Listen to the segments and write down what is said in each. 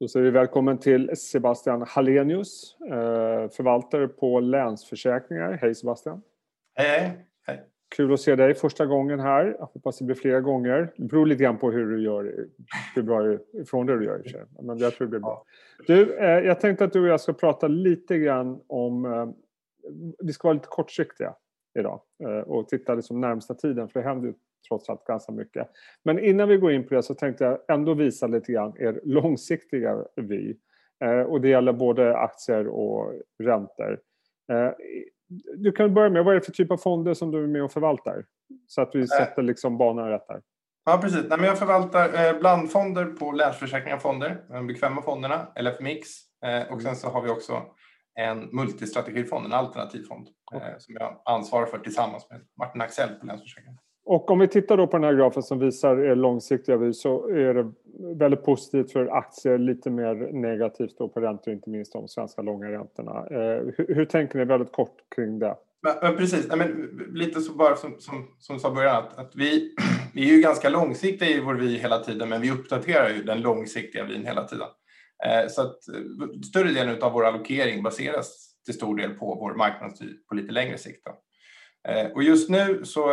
Då säger vi välkommen till Sebastian Hallenius, eh, förvaltare på Länsförsäkringar. Hej Sebastian! Hej, hej! Kul att se dig första gången här. Jag hoppas det blir flera gånger. Det beror lite grann på hur du gör, hur bra ifrån det du gör i Men jag tror det blir bra. Du, eh, jag tänkte att du och jag ska prata lite grann om... Eh, vi ska vara lite kortsiktiga idag och titta liksom närmsta tiden för det händer ju trots allt ganska mycket. Men innan vi går in på det så tänkte jag ändå visa lite grann er långsiktiga vy. Eh, och det gäller både aktier och räntor. Eh, du kan börja med, vad är det för typ av fonder som du är med och förvaltar? Så att vi eh. sätter liksom banan rätt här. Ja, precis. Nej, men jag förvaltar blandfonder på Länsförsäkringar Fonder, de bekväma fonderna, LFMX. Och sen så har vi också en multistrategifond, en alternativfond, okay. som jag ansvarar för tillsammans med Martin Axell på Länsförsäkringar. Och om vi tittar då på den här grafen som visar er långsiktiga vy så är det väldigt positivt för aktier, lite mer negativt då på räntor, inte minst de svenska långa räntorna. Eh, hur, hur, tänker ni väldigt kort kring det? Men, precis, men, lite så bara som, som, som du sa i början, att, att vi, vi är ju ganska långsiktiga i vår vy hela tiden, men vi uppdaterar ju den långsiktiga vyn hela tiden. Eh, så att eh, större delen av vår allokering baseras till stor del på vår marknadstyp på lite längre sikt. Då. Eh, och just nu så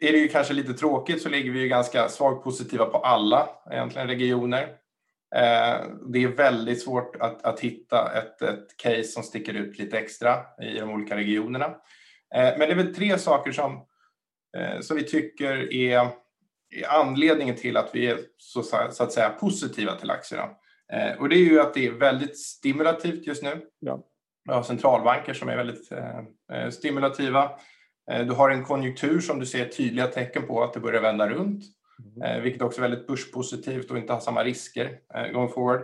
är det ju kanske lite tråkigt så ligger vi ju ganska svagt positiva på alla egentligen regioner. Det är väldigt svårt att, att hitta ett, ett case som sticker ut lite extra i de olika regionerna. Men det är väl tre saker som, som vi tycker är, är anledningen till att vi är så, så att säga positiva till aktierna. Och det är ju att det är väldigt stimulativt just nu. Ja. Vi har centralbanker som är väldigt stimulativa. Eh, du har en konjunktur som du ser tydliga tecken på att det börjar vända runt, mm. vilket också är väldigt börspositivt och inte har samma risker eh, going forward.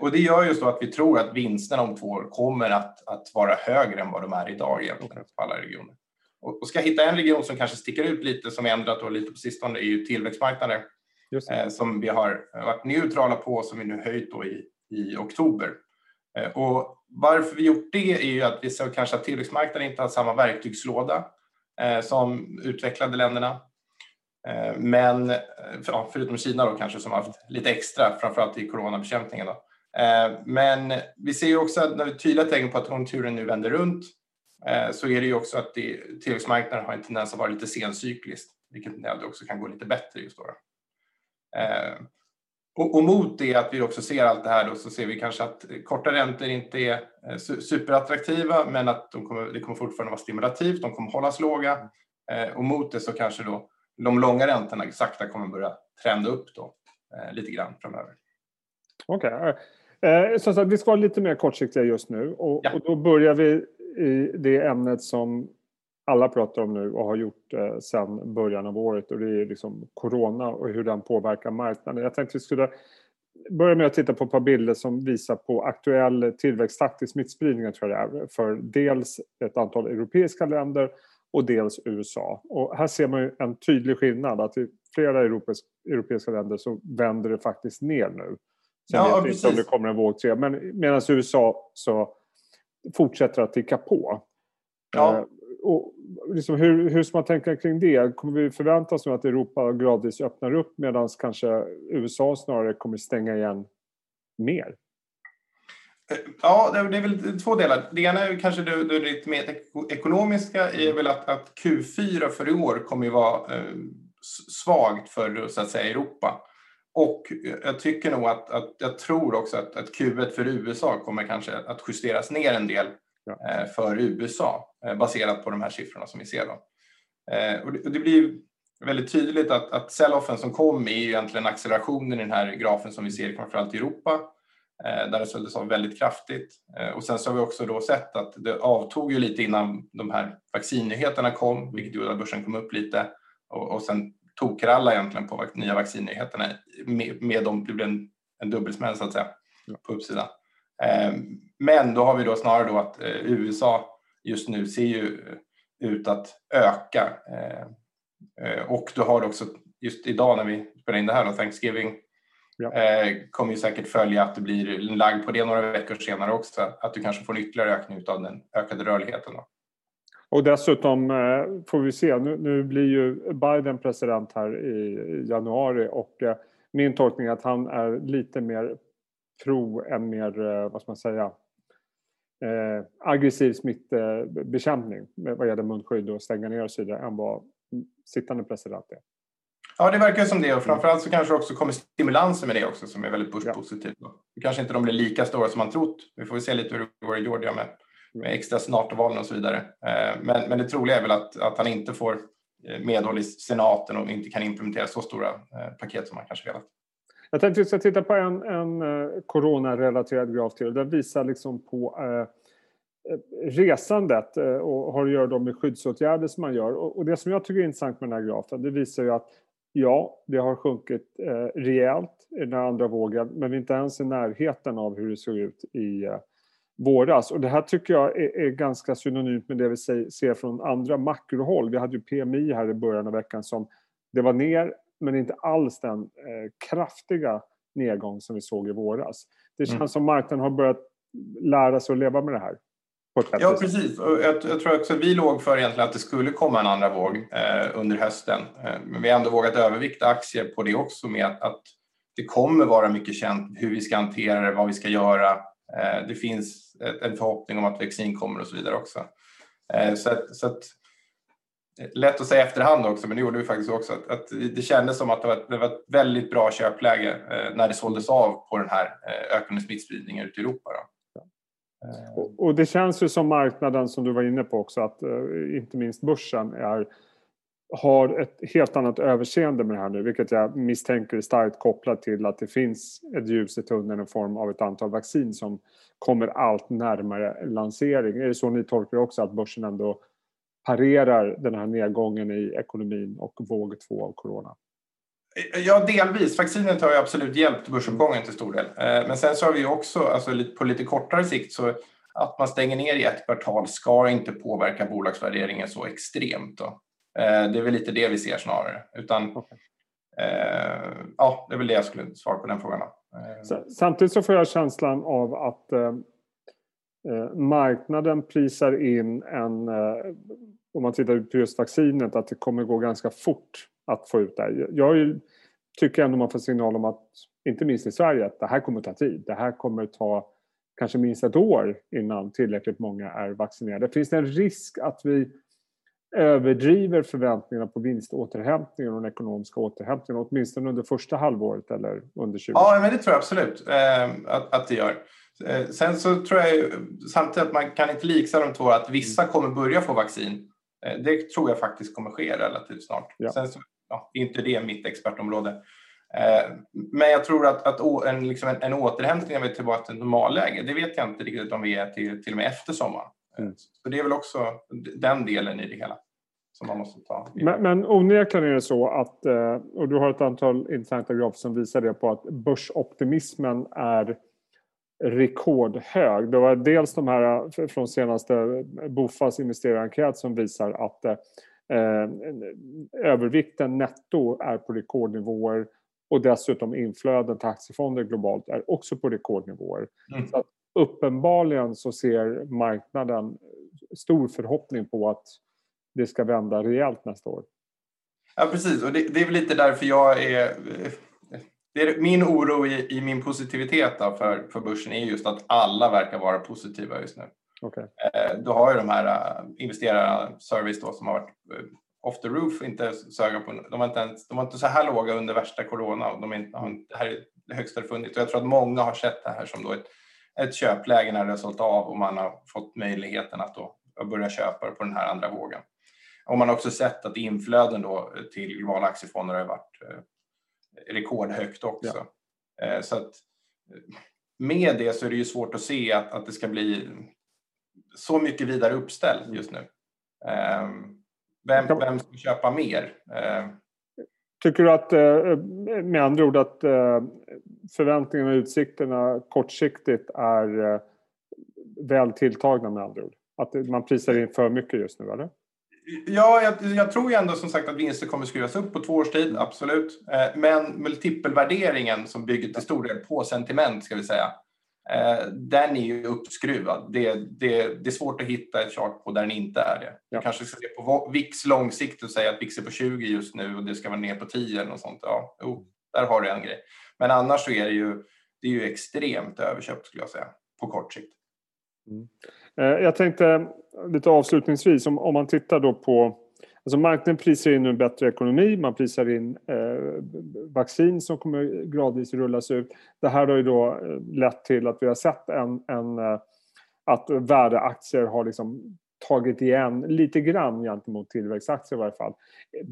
Och det gör just då att vi tror att vinsterna om två år kommer att, att vara högre än vad de är idag egentligen på alla regioner. Och, ska jag hitta en region som kanske sticker ut lite, som ändrat då lite på sistone, är ju tillväxtmarknader. Eh, som vi har eh, varit neutrala på, som vi nu höjt då i, i oktober. Eh, och varför vi gjort det är ju att vi såg kanske att tillväxtmarknaden inte har samma verktygslåda eh, som utvecklade länderna. Eh, men ja, förutom Kina då kanske som har haft lite extra, framförallt i coronabekämpningen. Då. Eh, men vi ser ju också att när vi tydliga tecken på att konjunkturen nu vänder runt eh, så är det ju också att det, tillväxtmarknaden har en tendens att vara lite sencykliskt, vilket också kan gå lite bättre just då. Eh, och, och, mot det att vi också ser allt det här då, så ser vi kanske att korta räntor inte är eh, superattraktiva men att de kommer, det kommer fortfarande vara stimulativt, de kommer hållas låga. Eh, och mot det så kanske då de långa räntorna sakta kommer börja trenda upp då, lite grann framöver. Okej. Okay. Så vi ska vara lite mer kortsiktiga just nu och, ja. och då börjar vi i det ämnet som alla pratar om nu och har gjort eh, sedan början av året och det är liksom corona och hur den påverkar marknaden. Jag tänkte vi skulle börja med att titta på ett par bilder som visar på aktuell tillväxttakt i smittspridningen tror jag det är, för dels ett antal europeiska länder och dels USA. Och här ser man en tydlig skillnad att i flera europeiska länder så vänder det faktiskt ner nu. Sen ja, vet inte om det kommer en våg tre, men medan USA så fortsätter att ticka på. Ja. Eh, och liksom hur, hur ska man tänka kring det? Kommer vi förvänta oss nu att Europa gradvis öppnar upp medan kanske USA snarare kommer stänga igen mer? Ja, det är väl två delar. Det ena är kanske det, det lite mer ekonomiska är väl att, att Q4 för i år kommer ju vara eh, svagt för så att säga Europa. Och jag tycker nog att, att jag tror också att, att Q1 för USA kommer kanske att justeras ner en del. Eh, för USA eh, baserat på de här siffrorna som vi ser. Då. Eh, och det, blir väldigt tydligt att, att sell-offen som kom är ju egentligen accelerationen i den här grafen som vi ser framförallt i Europa där det såldes av väldigt kraftigt. Och sen så har vi också då sett att det avtog ju lite innan de här vaccinnyheterna kom, vilket gjorde att börsen kom upp lite och, och sen tokralla egentligen på nya vaccinnyheterna med, med dem, det blev en, en dubbelsmäll så att säga på uppsidan. Men då har vi då snarare då att eh, USA just nu ser ju ut att öka. Eh, och du har också just idag när vi spelar in det här, då, Thanksgiving, ja. Eh, kommer ju säkert följa att det blir en lagg på det några veckor senare också. Att du kanske får en ytterligare ökning av den ökade rörligheten. Då. Och dessutom får vi se, nu, nu, blir ju Biden president här i januari och min tolkning är att han är lite mer tro en mer, vad ska man säga, eh, aggressiv smittbekämpning vad gäller munskydd och stänga ner och så vidare än vad sittande president är. Ja, det verkar som det och framförallt så kanske också kommer stimulanser med det också som är väldigt börspositivt. Ja. Kanske inte de blir lika stora som man trott. Vi får se lite hur det går i Georgia med, med extra senatorvalen och så vidare. Eh, men, men det troliga är väl att, att han inte får eh, medhåll i senaten och inte kan implementera så stora eh, paket som man kanske velat. Jag tänkte att vi ska titta på en, en eh, coronarelaterad graf till. Den visar liksom på eh, eh resandet eh, och har att göra med skyddsåtgärder som man gör. Och, och det som jag tycker är intressant med den här grafen, det visar ju att Ja, det har sjunkit eh, rejält i den andra vågen men vi är inte ens i närheten av hur det såg ut i eh, våras. Och det här tycker jag är, är ganska synonymt med det vi ser från andra makrohåll. Vi hade ju PMI här i början av veckan som det var ner men inte alls den eh, kraftiga nedgång som vi såg i våras. Det känns mm. som marknaden har börjat lära sig att leva med det här. Ja, precis. Jag, jag, tror också att vi låg för egentligen att det skulle komma en andra våg eh, under hösten. Eh, men vi har ändå vågat övervikta aktier på det också med att, att, det kommer vara mycket känt hur vi ska hantera det, vad vi ska göra. Eh, det finns ett, en förhoppning om att vaccin kommer och så vidare också. Så att, så att, lätt att säga efterhand också, men det gjorde vi faktiskt också, att, att det kändes som att det var, det var ett väldigt bra köpläge eh, när det såldes av på den här eh, ökande smittspridningen ute i Europa. Då. Eh. Och, och, det känns ju som marknaden som du var inne på också att eh, inte minst börsen är, har ett helt annat överseende med det här nu vilket jag misstänker är starkt kopplat till att det finns ett ljus i tunneln i form av ett antal vaccin som kommer allt närmare lansering. Är det så ni tolkar också att börsen ändå parerar den här nedgången i ekonomin och våg två av corona? Ja, delvis. Vaccinet har ju absolut hjälpt börsuppgången till stor del. Eh, men sen så har vi också, alltså på lite kortare sikt, så att man stänger ner i ett kvartal ska inte påverka bolagsvärderingen så extremt. Då. Eh, det är väl lite det vi ser snarare. Utan, okay. eh, ja, det är väl det jag skulle svara på den frågan. Eh. Samtidigt så får jag känslan av att Eh, marknaden prisar in en, eh, om man tittar på just vaccinet, att det kommer gå ganska fort att få ut det här. Jag tycker ändå man får signal om att, inte minst i Sverige, att det här kommer ta tid. Det här kommer ta kanske minst ett år innan tillräckligt många är vaccinerade. Finns det en risk att vi överdriver förväntningarna på vinståterhämtningen och den ekonomiska återhämtningen, åtminstone under första halvåret eller under 20 Ja, men det tror jag absolut eh, att, att det gör. Eh, sen så tror jag samtidigt att man kan inte liksa de två, att vissa kommer börja få vaccin. Eh, det tror jag faktiskt kommer ske relativt snart. Ja. Sen så ja, inte det mitt expertområde. Eh, men jag tror att, att en, liksom en, en återhämtning av tillbaka till normalläge, det vet jag inte riktigt om vi är till, till och med efter sommaren. Mm. Så det är väl också den delen i det hela som man måste ta. Men, men onekligen är det så att, och du har ett antal intressanta grafer som visar det på att börsoptimismen är rekordhög. Det var dels de här eh, från senaste Bofas investerarenkät som visar att Eh, övervikten netto är på rekordnivåer och dessutom inflöden till aktiefonder globalt är också på rekordnivåer. Mm. Så uppenbarligen så ser marknaden stor förhoppning på att det ska vända rejält nästa år. Ja precis och det, det är väl lite därför jag är det är min oro i, i min positivitet för, för börsen är just att alla verkar vara positiva just nu. Okay. Eh, du har ju de här uh, investerarna, service då, som har varit uh, off the roof, inte söga på, de var inte, ens, de var inte så här låga under värsta corona och de inte, har det här är det högsta det funnits. Och jag tror att många har sett det här som då ett, ett köpläge när det har sålt av och man har fått möjligheten att då börja köpa på den här andra vågen. Och man har också sett att inflöden då till globala aktiefonder har varit rekordhögt också. Ja. Så att med det så är det ju svårt att se att, att det ska bli så mycket vidare uppställd just nu. Ehm, vem, vem ska köpa mer? Tycker du att, eh, med andra ord, att eh, förväntningarna och utsikterna kortsiktigt är eh, väl tilltagna med andra ord? Att man prisar in för mycket just nu, eller? Ja, jag, jag, tror ju ändå som sagt att vinster kommer skruvas upp på två års tid, absolut. Men multipelvärderingen som bygger till stor del på sentiment, ska vi säga, Eh, den är ju uppskruvad. Det, det, det, är svårt att hitta ett chart på där den inte är det. Ja. Du kanske ska se på VIX långsiktigt och säga att VIX är på 20 just nu och det ska vara ner på 10 eller något sånt. Ja, jo, där har du en grej. Men annars så är det ju det är ju extremt överköpt skulle jag säga på kort sikt. Mm. Jag tänkte lite avslutningsvis om, om man tittar då på Alltså marknaden prisar in en bättre ekonomi, man prisar in eh, vaccin som kommer gradvis rullas ut. Det här har ju då eh, lett till att vi har sett en, en eh, att värdeaktier har liksom tagit igen lite grann gentemot tillväxtaktier i varje fall.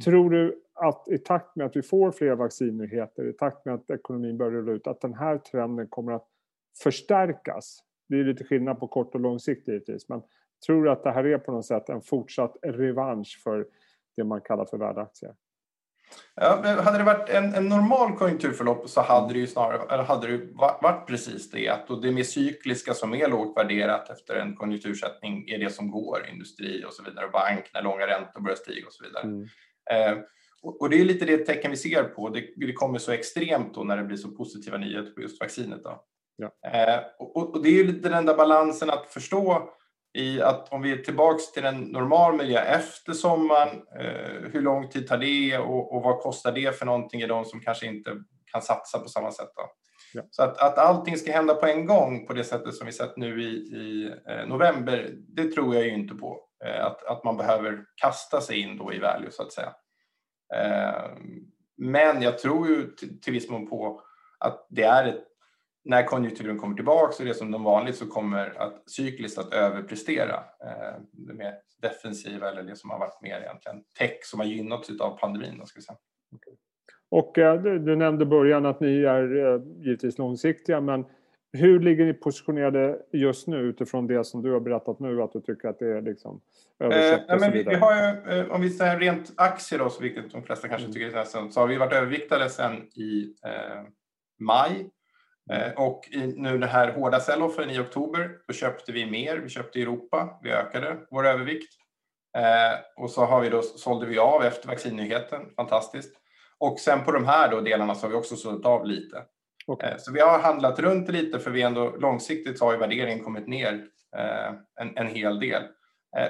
Tror du att i takt med att vi får fler vaccinnyheter, i takt med att ekonomin börjar rulla ut, att den här trenden kommer att förstärkas? Det är lite skillnad på kort och lång sikt givetvis, men tror du att det här är på något sätt en fortsatt revansch för det man kallar för värdeaktier? Ja, hade det varit en, en, normal konjunkturförlopp så hade det ju snarare eller hade det varit precis det att det mer cykliska som är lågt värderat efter en konjunktursättning är det som går, industri och så vidare, bank när långa räntor börjar stiga och så vidare. Mm. Eh, och, och, det är lite det tecken vi ser på. Det, det kommer så extremt då när det blir så positiva nyheter på just vaccinet. Då. Ja. Eh, och, och, det är ju lite den där balansen att förstå i att om vi är tillbaks till en normal miljö efter sommaren, eh, hur lång tid tar det och, och, vad kostar det för någonting i de som kanske inte kan satsa på samma sätt? Ja. Så att, att allting ska hända på en gång på det sättet som vi sett nu i, i eh, november, det tror jag ju inte på. Eh, att, att man behöver kasta sig in då i value så att säga. Eh, men jag tror ju till, till viss mån på att det är ett när konjunkturen kommer tillbaka så är det som de vanligt så kommer att cykliskt att överprestera eh, det mer defensiva eller det som har varit mer egentligen tech som har gynnats av pandemin. Då, ska säga. Och eh, du, nämnde början att ni är eh, givetvis långsiktiga men hur ligger ni positionerade just nu utifrån det som du har berättat nu att du tycker att det är liksom överköpt? Eh, men vi, vi, har ju, om vi säger rent aktier då, så vilket de flesta kanske mm. tycker är intressant, så har vi varit överviktade sedan i eh, maj och i nu den här hårda sell-offen i oktober, då köpte vi mer. Vi köpte Europa, vi ökade vår övervikt. Eh, och så har vi då, sålde vi av efter vaccinnyheten, fantastiskt. Och sen på de här då delarna så har vi också sålt av lite. Okay. Eh, så vi har handlat runt lite för vi ändå långsiktigt har ju värderingen kommit ner en, en hel del.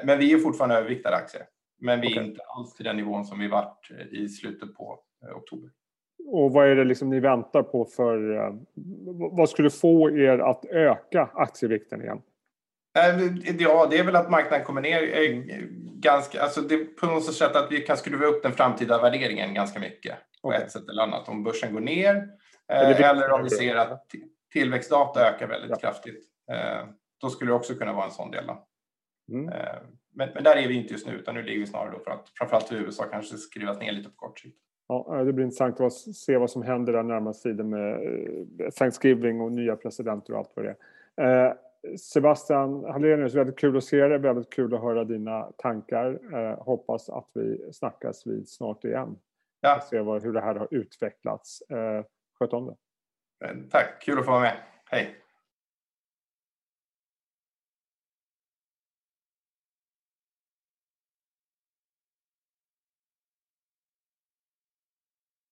Men vi är fortfarande överviktade aktier. Men vi är okay. inte alls till den nivån som vi varit i slutet på oktober. Och vad är det liksom ni väntar på för... Eh, vad skulle få er att öka aktievikten igen? Eh, ja, det är väl att marknaden kommer ner mm. ganska... Alltså det på något sätt att vi kan skruva upp den framtida värderingen ganska mycket på ett sätt eller annat. Om börsen går ner eller, eller om vi ser att tillväxtdata ökar väldigt ja. kraftigt. Då skulle det också kunna vara en sån del. Mm. Men, men, där är vi inte just nu, utan nu ligger vi snarare då för att framförallt i USA kanske skrivas ner lite på kort sikt. Ja, det blir intressant att se vad som händer den närmaste tiden med eh, Thanksgiving och nya presidenter och allt vad det är. Eh, Sebastian Hallenius, väldigt kul att se dig, väldigt kul att höra dina tankar. Eh, hoppas att vi snackas vid snart igen. Ja. Se vad, hur det här har utvecklats. Sköt om det. Tack, kul att få vara med. Hej!